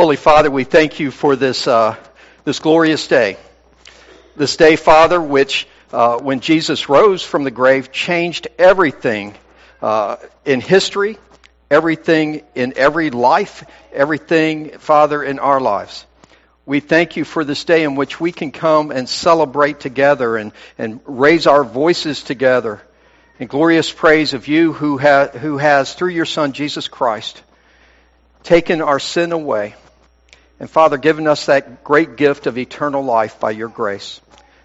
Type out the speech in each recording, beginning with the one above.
Holy Father, we thank you for this, uh, this glorious day. This day, Father, which, uh, when Jesus rose from the grave, changed everything uh, in history, everything in every life, everything, Father, in our lives. We thank you for this day in which we can come and celebrate together and, and raise our voices together in glorious praise of you who, ha- who has, through your Son, Jesus Christ, taken our sin away. And Father, given us that great gift of eternal life by your grace.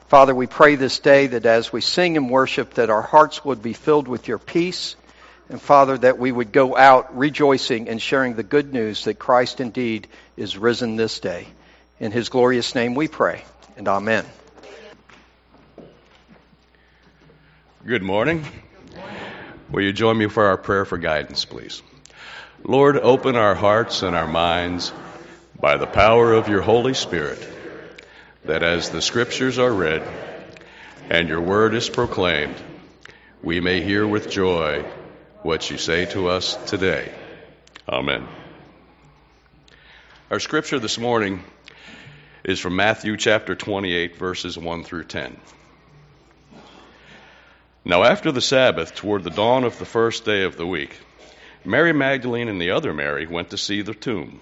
Father, we pray this day that as we sing and worship, that our hearts would be filled with your peace. And Father, that we would go out rejoicing and sharing the good news that Christ indeed is risen this day. In his glorious name we pray. And amen. Good morning. Will you join me for our prayer for guidance, please? Lord, open our hearts and our minds by the power of your Holy Spirit, that as the Scriptures are read and your word is proclaimed, we may hear with joy what you say to us today. Amen. Our scripture this morning is from Matthew chapter 28, verses 1 through 10. Now, after the Sabbath, toward the dawn of the first day of the week, Mary Magdalene and the other Mary went to see the tomb.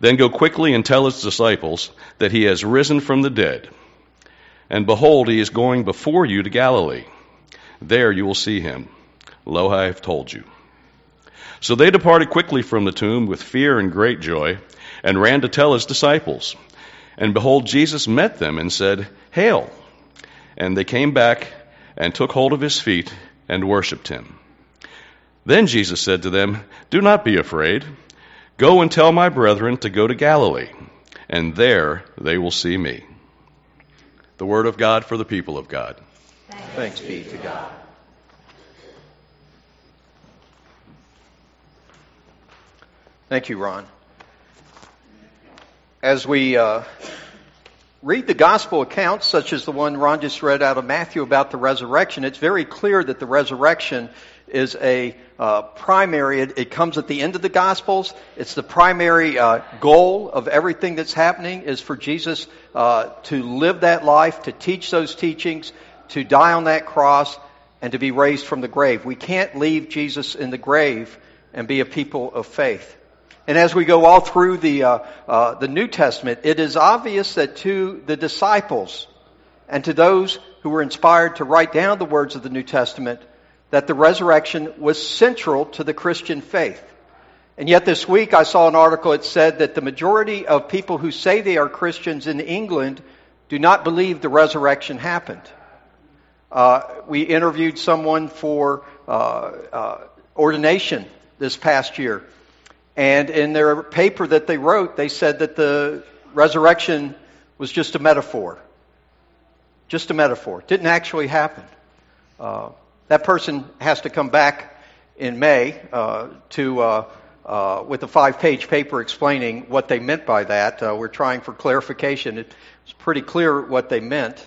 Then go quickly and tell his disciples that he has risen from the dead. And behold, he is going before you to Galilee. There you will see him. Lo, I have told you. So they departed quickly from the tomb with fear and great joy, and ran to tell his disciples. And behold, Jesus met them and said, Hail! And they came back and took hold of his feet and worshipped him. Then Jesus said to them, Do not be afraid. Go and tell my brethren to go to Galilee, and there they will see me. The word of God for the people of God. Thanks be to God. Thank you, Ron. As we uh, read the gospel accounts, such as the one Ron just read out of Matthew about the resurrection, it's very clear that the resurrection is a uh, primary, it, it, comes at the end of the gospels. It's the primary uh, goal of everything that's happening is for Jesus uh, to live that life, to teach those teachings, to die on that cross, and to be raised from the grave. We can't leave Jesus in the grave and be a people of faith. And as we go all through the, uh, uh, the New Testament, it is obvious that to the disciples and to those who were inspired to write down the words of the New Testament, that the resurrection was central to the Christian faith. And yet this week I saw an article that said that the majority of people who say they are Christians in England do not believe the resurrection happened. Uh, we interviewed someone for uh, uh, ordination this past year and in their paper that they wrote, they said that the resurrection was just a metaphor. Just a metaphor. It didn't actually happen. That person has to come back in May uh, to uh, uh with a five-page paper explaining what they meant by that. Uh, we're trying for clarification. It's pretty clear what they meant.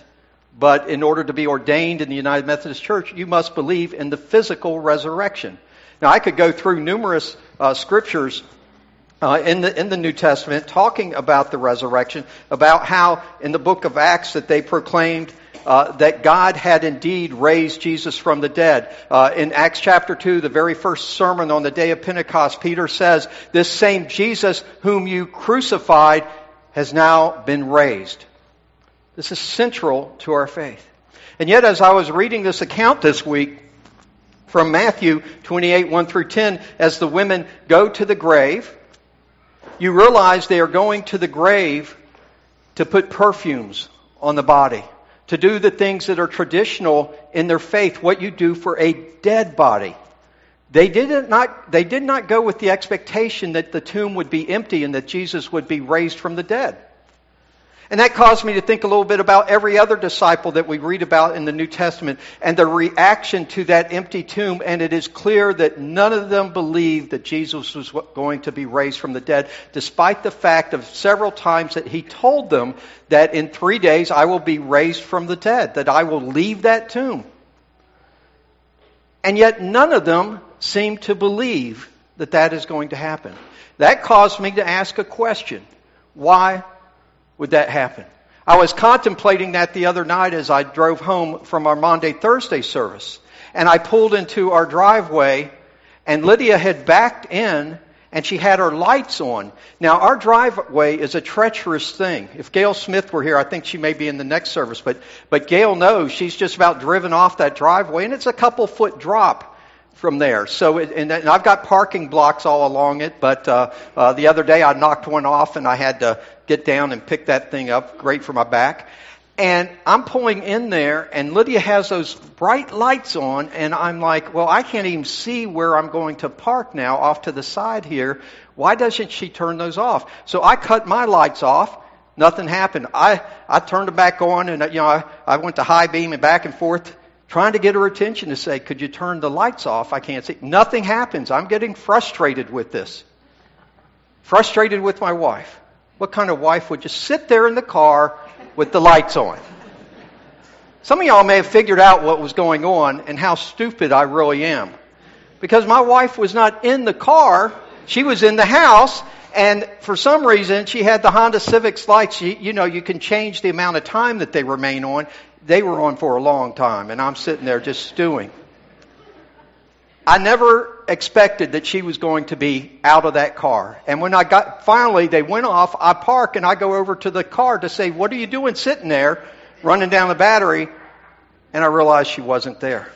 But in order to be ordained in the United Methodist Church, you must believe in the physical resurrection. Now, I could go through numerous uh, scriptures uh, in the in the New Testament talking about the resurrection, about how in the book of Acts that they proclaimed uh, that God had indeed raised Jesus from the dead. Uh, in Acts chapter 2, the very first sermon on the day of Pentecost, Peter says, This same Jesus whom you crucified has now been raised. This is central to our faith. And yet, as I was reading this account this week, from Matthew 28, 1 through 10, as the women go to the grave, you realize they are going to the grave to put perfumes on the body, to do the things that are traditional in their faith, what you do for a dead body. They did not, they did not go with the expectation that the tomb would be empty and that Jesus would be raised from the dead. And that caused me to think a little bit about every other disciple that we read about in the New Testament and their reaction to that empty tomb. And it is clear that none of them believed that Jesus was going to be raised from the dead, despite the fact of several times that he told them that in three days I will be raised from the dead, that I will leave that tomb. And yet none of them seem to believe that that is going to happen. That caused me to ask a question. Why would that happen? I was contemplating that the other night as I drove home from our Maundy Thursday service. And I pulled into our driveway and Lydia had backed in and she had her lights on. Now our driveway is a treacherous thing. If Gail Smith were here, I think she may be in the next service, but, but Gail knows she's just about driven off that driveway and it's a couple foot drop from there. So, it, and, and, I've got parking blocks all along it, but uh, uh, the other day I knocked one off and I had to get down and pick that thing up. Great for my back. And I'm pulling in there, and Lydia has those bright lights on, and I'm like, well, I can't even see where I'm going to park now off to the side here. Why doesn't she turn those off? So I cut my lights off. Nothing happened. I, I turned them back on, and you know, I, I went to high beam and back and forth trying to get her attention to say, could you turn the lights off? I can't see. Nothing happens. I'm getting frustrated with this. Frustrated with my wife. What kind of wife would just sit there in the car with the lights on? Some of y'all may have figured out what was going on and how stupid I really am. Because my wife was not in the car, she was in the house, and for some reason she had the Honda Civics lights. You, you know, you can change the amount of time that they remain on they were on for a long time, and I'm sitting there just stewing. I never expected that she was going to be out of that car. And when I got, finally, they went off, I park and I go over to the car to say, what are you doing sitting there, running down the battery? And I realized she wasn't there.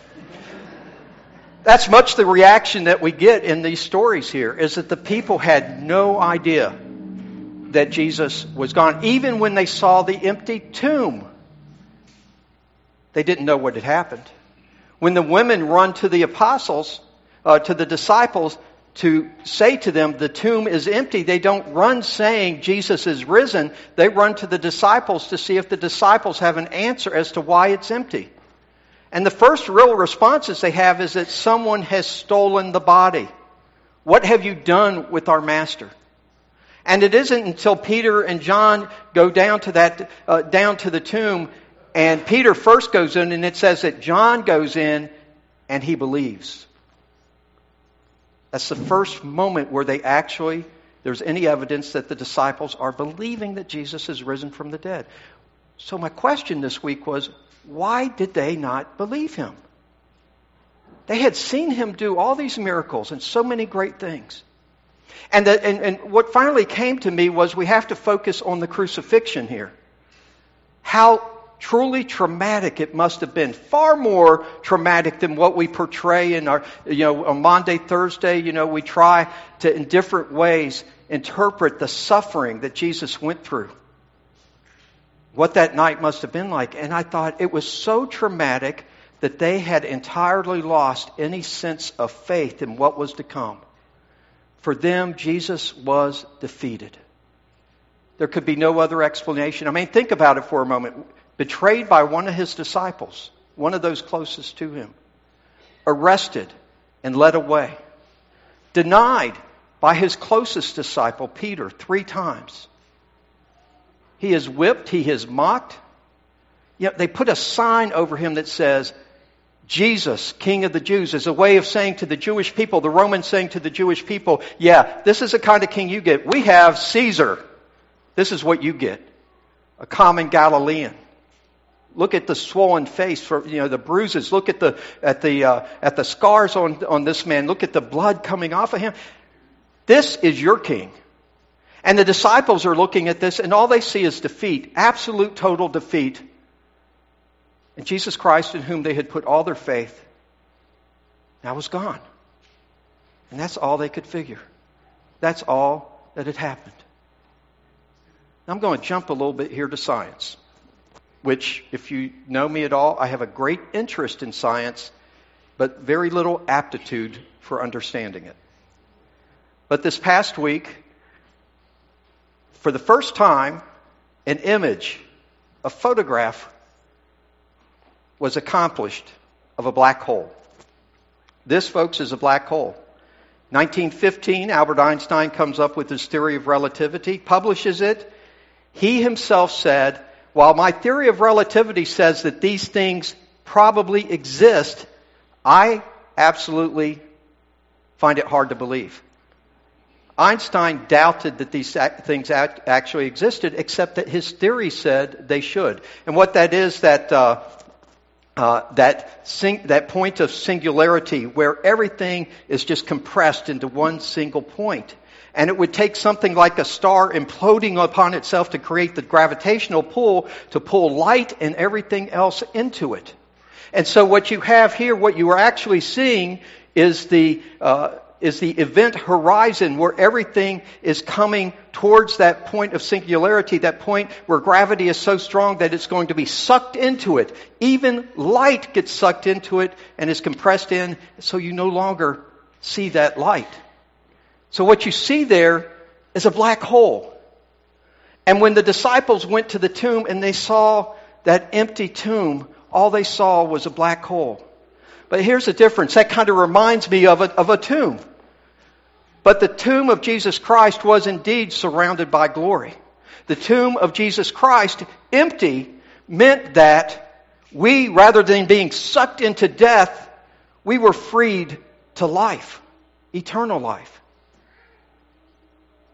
That's much the reaction that we get in these stories here, is that the people had no idea that Jesus was gone, even when they saw the empty tomb. They didn't know what had happened. When the women run to the apostles, uh, to the disciples, to say to them, the tomb is empty, they don't run saying Jesus is risen. They run to the disciples to see if the disciples have an answer as to why it's empty. And the first real responses they have is that someone has stolen the body. What have you done with our master? And it isn't until Peter and John go down to that, uh, down to the tomb and Peter first goes in, and it says that John goes in and he believes. That's the first moment where they actually, there's any evidence that the disciples are believing that Jesus is risen from the dead. So my question this week was, why did they not believe him? They had seen him do all these miracles and so many great things. And, the, and, and what finally came to me was we have to focus on the crucifixion here. How truly traumatic it must have been. Far more traumatic than what we portray in our, you know, on Maundy, Thursday, you know, we try to, in different ways, interpret the suffering that Jesus went through. What that night must have been like. And I thought it was so traumatic that they had entirely lost any sense of faith in what was to come. For them, Jesus was defeated. There could be no other explanation. I mean, think about it for a moment betrayed by one of his disciples, one of those closest to him, arrested and led away, denied by his closest disciple, Peter, three times. He is whipped, he is mocked. Yet they put a sign over him that says, Jesus, King of the Jews, is a way of saying to the Jewish people, the Romans saying to the Jewish people, yeah, this is the kind of king you get. We have Caesar. This is what you get. A common Galilean. Look at the swollen face for you know the bruises. Look at the at the uh, at the scars on on this man. Look at the blood coming off of him. This is your king. And the disciples are looking at this, and all they see is defeat, absolute total defeat. And Jesus Christ, in whom they had put all their faith, now was gone. And that's all they could figure. That's all that had happened. I'm going to jump a little bit here to science which, if you know me at all, I have a great interest in science. but very little aptitude for understanding it. But this past week, for the first time, an image, a photograph, was accomplished of a black hole. This, folks, is a black hole. 1915, Albert Einstein comes up with his theory of relativity, publishes it. He himself said, while my theory of relativity says that these things probably exist, I absolutely find it hard to believe. Einstein doubted that these things actually existed, except that his theory said they should. And what that is, that uh, uh, that sing, that point of singularity where everything is just compressed into one single point. And it would take something like a star imploding upon itself to create the gravitational pull to pull light and everything else into it. And so what you have here, what you are actually seeing is the, uh, is the event horizon where everything is coming towards that point of singularity, that point where gravity is so strong that it's going to be sucked into it. Even light gets sucked into it and is compressed in, so you no longer see that light. So what you see there is a black hole. And when the disciples went to the tomb and they saw that empty tomb, all they saw was a black hole. But here's the difference. That kind of reminds me of a, of a tomb. But the tomb of Jesus Christ was indeed surrounded by glory. The tomb of Jesus Christ, empty, meant that we, rather than being sucked into death, we were freed to life, eternal life.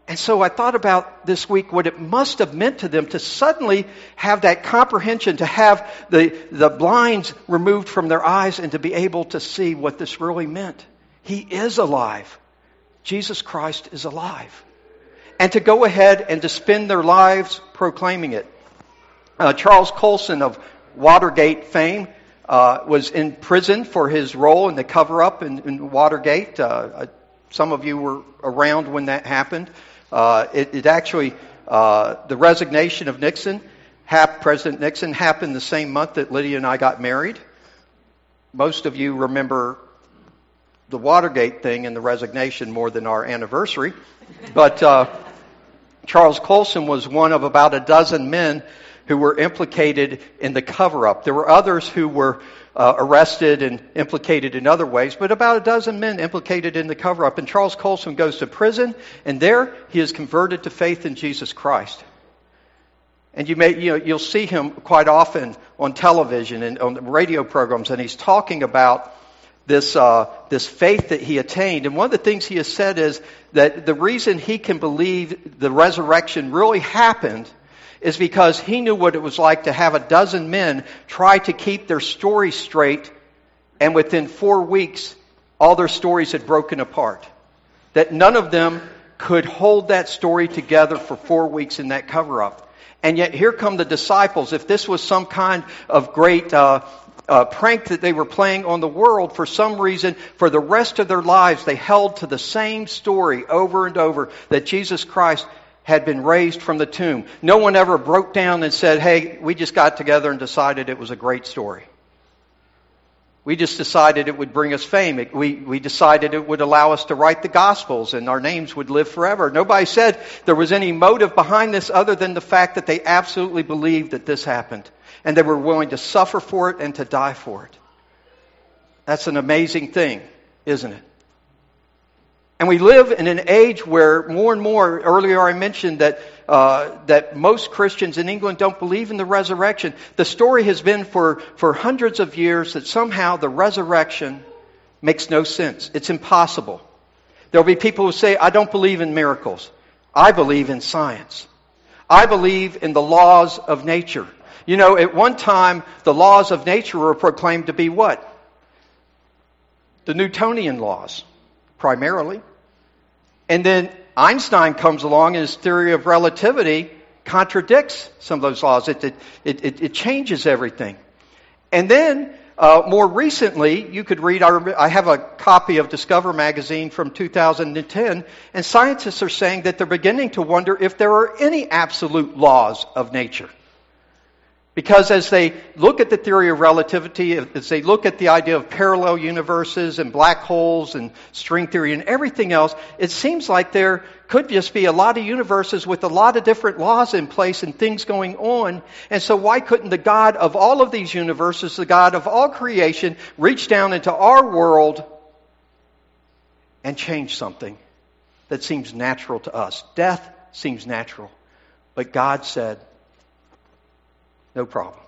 And so I thought about this week what it must have meant to them to suddenly have that comprehension, to have the, the blinds removed from their eyes and to be able to see what this really meant. He is alive. Jesus Christ is alive. And to go ahead and to spend their lives proclaiming it. Uh, Charles Colson of Watergate fame uh, was in prison for his role in the cover up in, in, Watergate. Uh, uh some of you were around when that happened. Uh, it, it, actually, uh, the resignation of Nixon, hap, President Nixon, happened the same month that Lydia and I got married. Most of you remember the Watergate thing and the resignation more than our anniversary. But uh, Charles Colson was one of about a dozen men who were implicated in the cover up. There were others who were uh, arrested and implicated in other ways, but about a dozen men implicated in the cover up. And Charles Colson goes to prison, and there he is converted to faith in Jesus Christ. And you may, you know, you'll see him quite often on television and on radio programs, and he's talking about this, uh, this faith that he attained. And one of the things he has said is that the reason he can believe the resurrection really happened is because he knew what it was like to have a dozen men try to keep their story straight, and within four weeks, all their stories had broken apart. That none of them could hold that story together for four weeks in that cover up. And yet here come the disciples. If this was some kind of great uh, uh, prank that they were playing on the world, for some reason, for the rest of their lives, they held to the same story over and over that Jesus Christ had been raised from the tomb. No one ever broke down and said, hey, we just got together and decided it was a great story. We just decided it would bring us fame. We, we decided it would allow us to write the Gospels and our names would live forever. Nobody said there was any motive behind this other than the fact that they absolutely believed that this happened. And they were willing to suffer for it and to die for it. That's an amazing thing, isn't it? And we live in an age where more and more, earlier I mentioned that, uh, that most Christians in England don't believe in the resurrection. The story has been for, for hundreds of years that somehow the resurrection makes no sense. It's impossible. There'll be people who say, I don't believe in miracles. I believe in science. I believe in the laws of nature. You know, at one time, the laws of nature were proclaimed to be what? The Newtonian laws, primarily. And then Einstein comes along and his theory of relativity contradicts some of those laws. It, it, it, it changes everything. And then, uh, more recently, you could read, I have a copy of Discover magazine from 2010, and scientists are saying that they're beginning to wonder if there are any absolute laws of nature. Because as they look at the theory of relativity, as they look at the idea of parallel universes and black holes and string theory and everything else, it seems like there could just be a lot of universes with a lot of different laws in place and things going on. And so why couldn't the God of all of these universes, the God of all creation, reach down into our world and change something that seems natural to us? Death seems natural. But God said, no problem.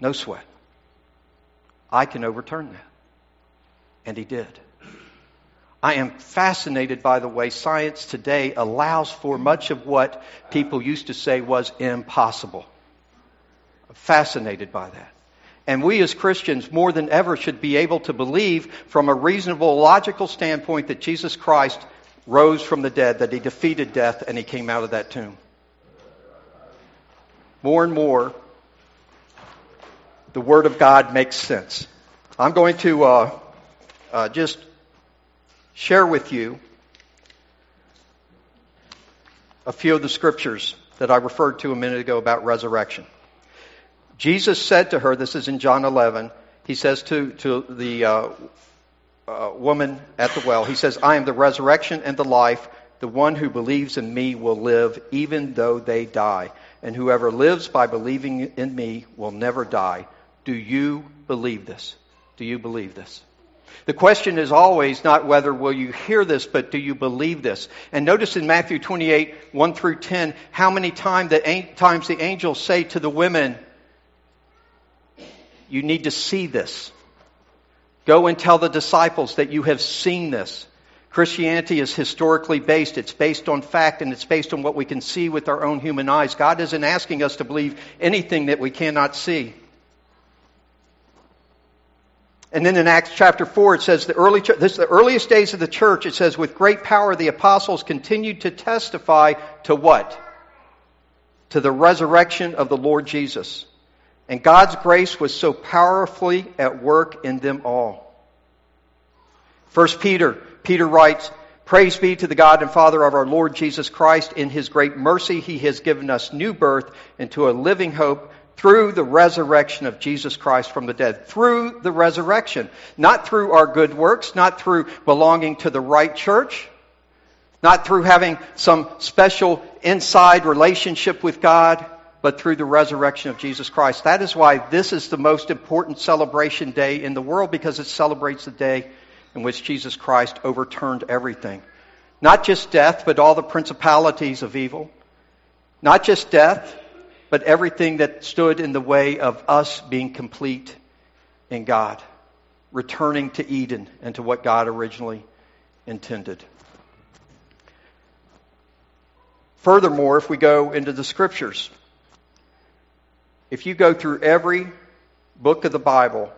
No sweat. I can overturn that. And he did. I am fascinated by the way science today allows for much of what people used to say was impossible. I'm fascinated by that. And we as Christians more than ever should be able to believe from a reasonable, logical standpoint that Jesus Christ rose from the dead, that he defeated death, and he came out of that tomb more and more, the Word of God makes sense. I'm going to uh, uh, just share with you a few of the scriptures that I referred to a minute ago about resurrection. Jesus said to her, this is in John 11, he says to, to the uh, uh woman at the well, he says, I am the resurrection and the life. The one who believes in me will live even though they die and whoever lives by believing in me will never die. Do you believe this? Do you believe this? The question is always not whether will you hear this, but do you believe this? And notice in Matthew 28, 1 through 10, how many time the, times the angels say to the women, you need to see this. Go and tell the disciples that you have seen this. Christianity is historically based. It's based on fact and it's based on what we can see with our own human eyes. God isn't asking us to believe anything that we cannot see. And then in Acts chapter 4, it says the early, this is the earliest days of the church. It says, with great power, the apostles continued to testify to what? To the resurrection of the Lord Jesus. And God's grace was so powerfully at work in them all. First Peter Peter writes, Praise be to the God and Father of our Lord Jesus Christ. In his great mercy, he has given us new birth into a living hope through the resurrection of Jesus Christ from the dead. Through the resurrection. Not through our good works, not through belonging to the right church, not through having some special inside relationship with God, but through the resurrection of Jesus Christ. That is why this is the most important celebration day in the world because it celebrates the day in which Jesus Christ overturned everything. Not just death, but all the principalities of evil. Not just death, but everything that stood in the way of us being complete in God. Returning to Eden and to what God originally intended. Furthermore, if we go into the scriptures, if you go through every book of the Bible,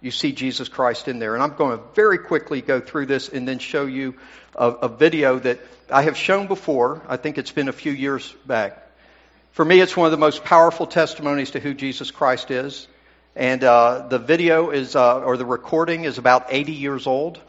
you see Jesus Christ in there. And I'm going to very quickly go through this and then show you a, a, video that I have shown before. I think it's been a few years back. For me, it's one of the most powerful testimonies to who Jesus Christ is. And uh, the video is, uh, or the recording is about 80 years old.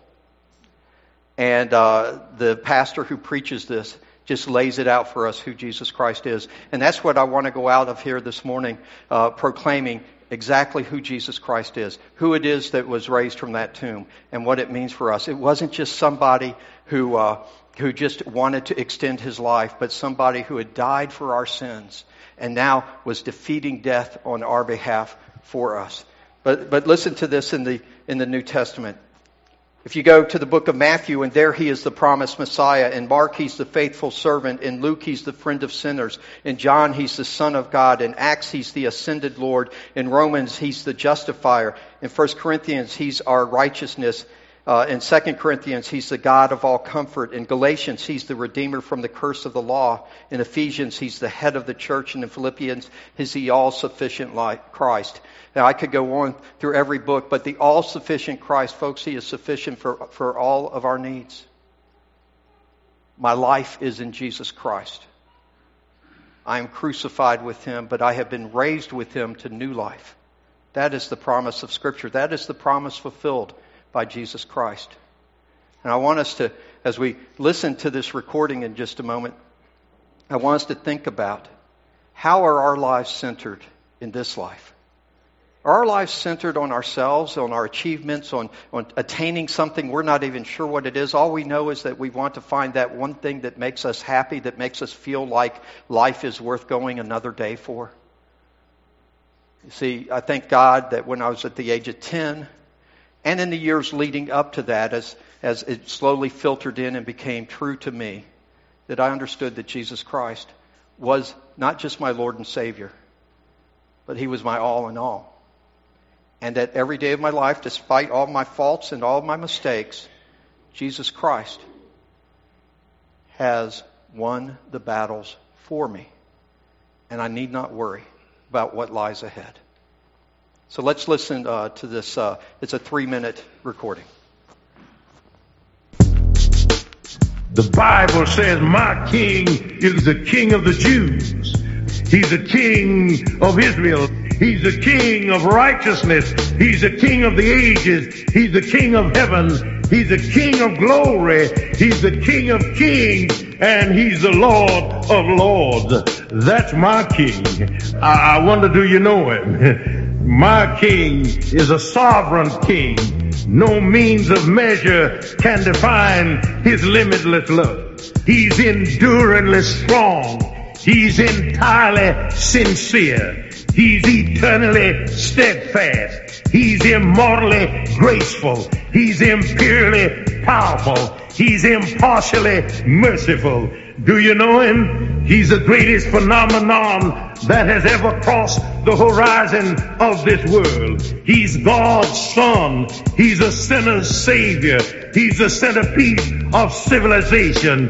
And uh, the pastor who preaches this just lays it out for us who Jesus Christ is. And that's what I want to go out of here this morning uh, proclaiming exactly who Jesus Christ is, who it is that was raised from that tomb, and what it means for us. It wasn't just somebody who, uh, who just wanted to extend his life, but somebody who had died for our sins and now was defeating death on our behalf for us. But, but listen to this in the, in the New Testament. If you go to the book of Matthew, and there he is the promised Messiah. In Mark, he's the faithful servant. In Luke, he's the friend of sinners. In John, he's the Son of God. In Acts, he's the ascended Lord. In Romans, he's the justifier. In 1 Corinthians, he's our righteousness. Uh, in 2 Corinthians, he's the God of all comfort. In Galatians, he's the Redeemer from the curse of the law. In Ephesians, he's the head of the church. And in Philippians, he's the all-sufficient Christ. Now, I could go on through every book, but the all sufficient Christ, folks, He is sufficient for, for all of our needs. My life is in Jesus Christ. I am crucified with Him, but I have been raised with Him to new life. That is the promise of Scripture. That is the promise fulfilled by Jesus Christ. And I want us to, as we listen to this recording in just a moment, I want us to think about how are our lives centered in this life? Are our lives centered on ourselves, on our achievements, on, on attaining something we're not even sure what it is? All we know is that we want to find that one thing that makes us happy, that makes us feel like life is worth going another day for. You see, I thank God that when I was at the age of 10, and in the years leading up to that, as, as it slowly filtered in and became true to me, that I understood that Jesus Christ was not just my Lord and Savior, but He was my all in all. And that every day of my life, despite all my faults and all my mistakes, Jesus Christ has won the battles for me. And I need not worry about what lies ahead. So let's listen uh, to this. Uh, it's a three minute recording. The Bible says, My king is the king of the Jews. He's the king of Israel. He's the king of righteousness. He's the king of the ages. He's the king of heaven. He's the king of glory. He's the king of kings. And he's the Lord of lords. That's my king. I, I wonder, do you know him? my king is a sovereign king. No means of measure can define his limitless love. He's enduringly strong. He's entirely sincere. He's eternally steadfast. He's immortally graceful. He's imperially powerful. He's impartially merciful. Do you know him? He's the greatest phenomenon that has ever crossed the horizon of this world. He's God's son. He's a sinner's savior. He's the centerpiece of civilization.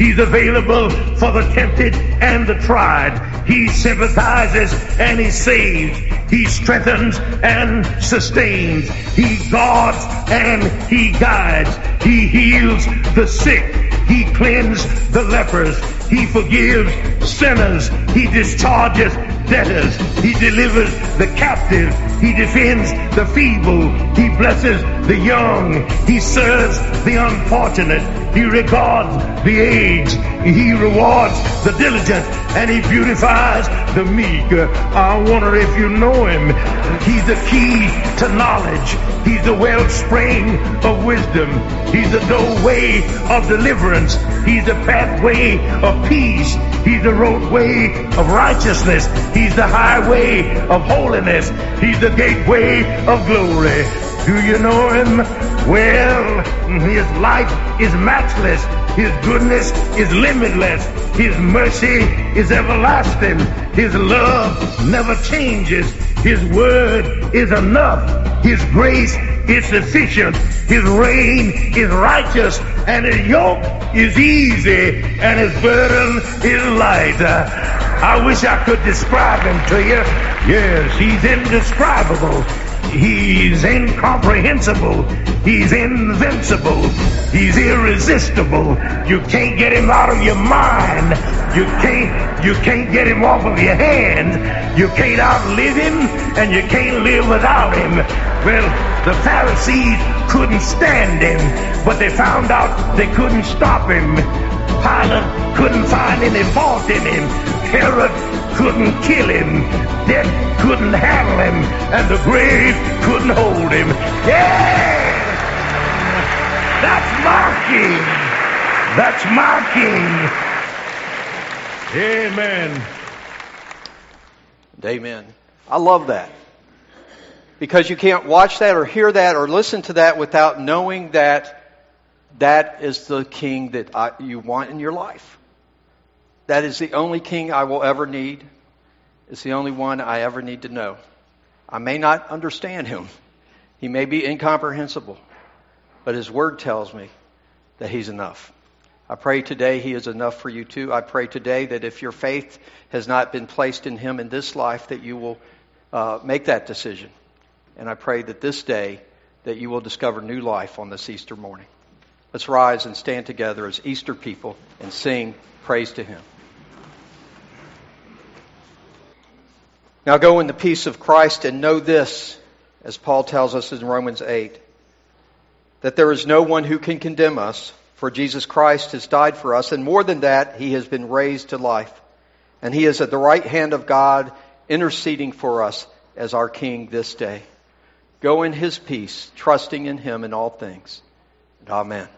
He's available for the tempted and the tried. He sympathizes and he saves. He strengthens and sustains. He guards and he guides. He heals the sick. He cleanses the lepers. He forgives sinners. He discharges debtors. He delivers the captive. He defends the feeble. He blesses the young. He serves the unfortunate. He regards the aged. He rewards the diligent. And he beautifies the meek. I wonder if you know him. He's the key to knowledge. He's the wellspring of wisdom. He's the doorway of deliverance. He's the pathway of peace. He's the roadway of righteousness. He's the highway of holiness. He's the gateway of glory. Do you know him? Well, his life is matchless. His goodness is limitless. His mercy is everlasting. His love never changes. His word is enough. His grace is sufficient. His reign is righteous. And his yoke is easy. And his burden is light. I wish I could describe him to you. Yes, he's indescribable. He's incomprehensible. He's invincible. He's irresistible. You can't get him out of your mind. You can't, you can't get him off of your hand. You can't outlive him and you can't live without him. Well, the Pharisees couldn't stand him, but they found out they couldn't stop him. Pilate couldn't find any fault in him. Herod couldn't kill him. Death couldn't handle him. And the grave couldn't hold him. Yeah! That's my king. That's my king. Amen. Amen. I love that. Because you can't watch that or hear that or listen to that without knowing that that is the king that I, you want in your life. That is the only king I will ever need. It's the only one I ever need to know. I may not understand him. He may be incomprehensible. But his word tells me that he's enough. I pray today he is enough for you too. I pray today that if your faith has not been placed in him in this life, that you will uh, make that decision. And I pray that this day that you will discover new life on this Easter morning. Let's rise and stand together as Easter people and sing praise to Him. Now go in the peace of Christ and know this, as Paul tells us in Romans 8, that there is no one who can condemn us, for Jesus Christ has died for us, and more than that, He has been raised to life. And He is at the right hand of God, interceding for us as our King this day. Go in his peace, trusting in him in all things. And amen.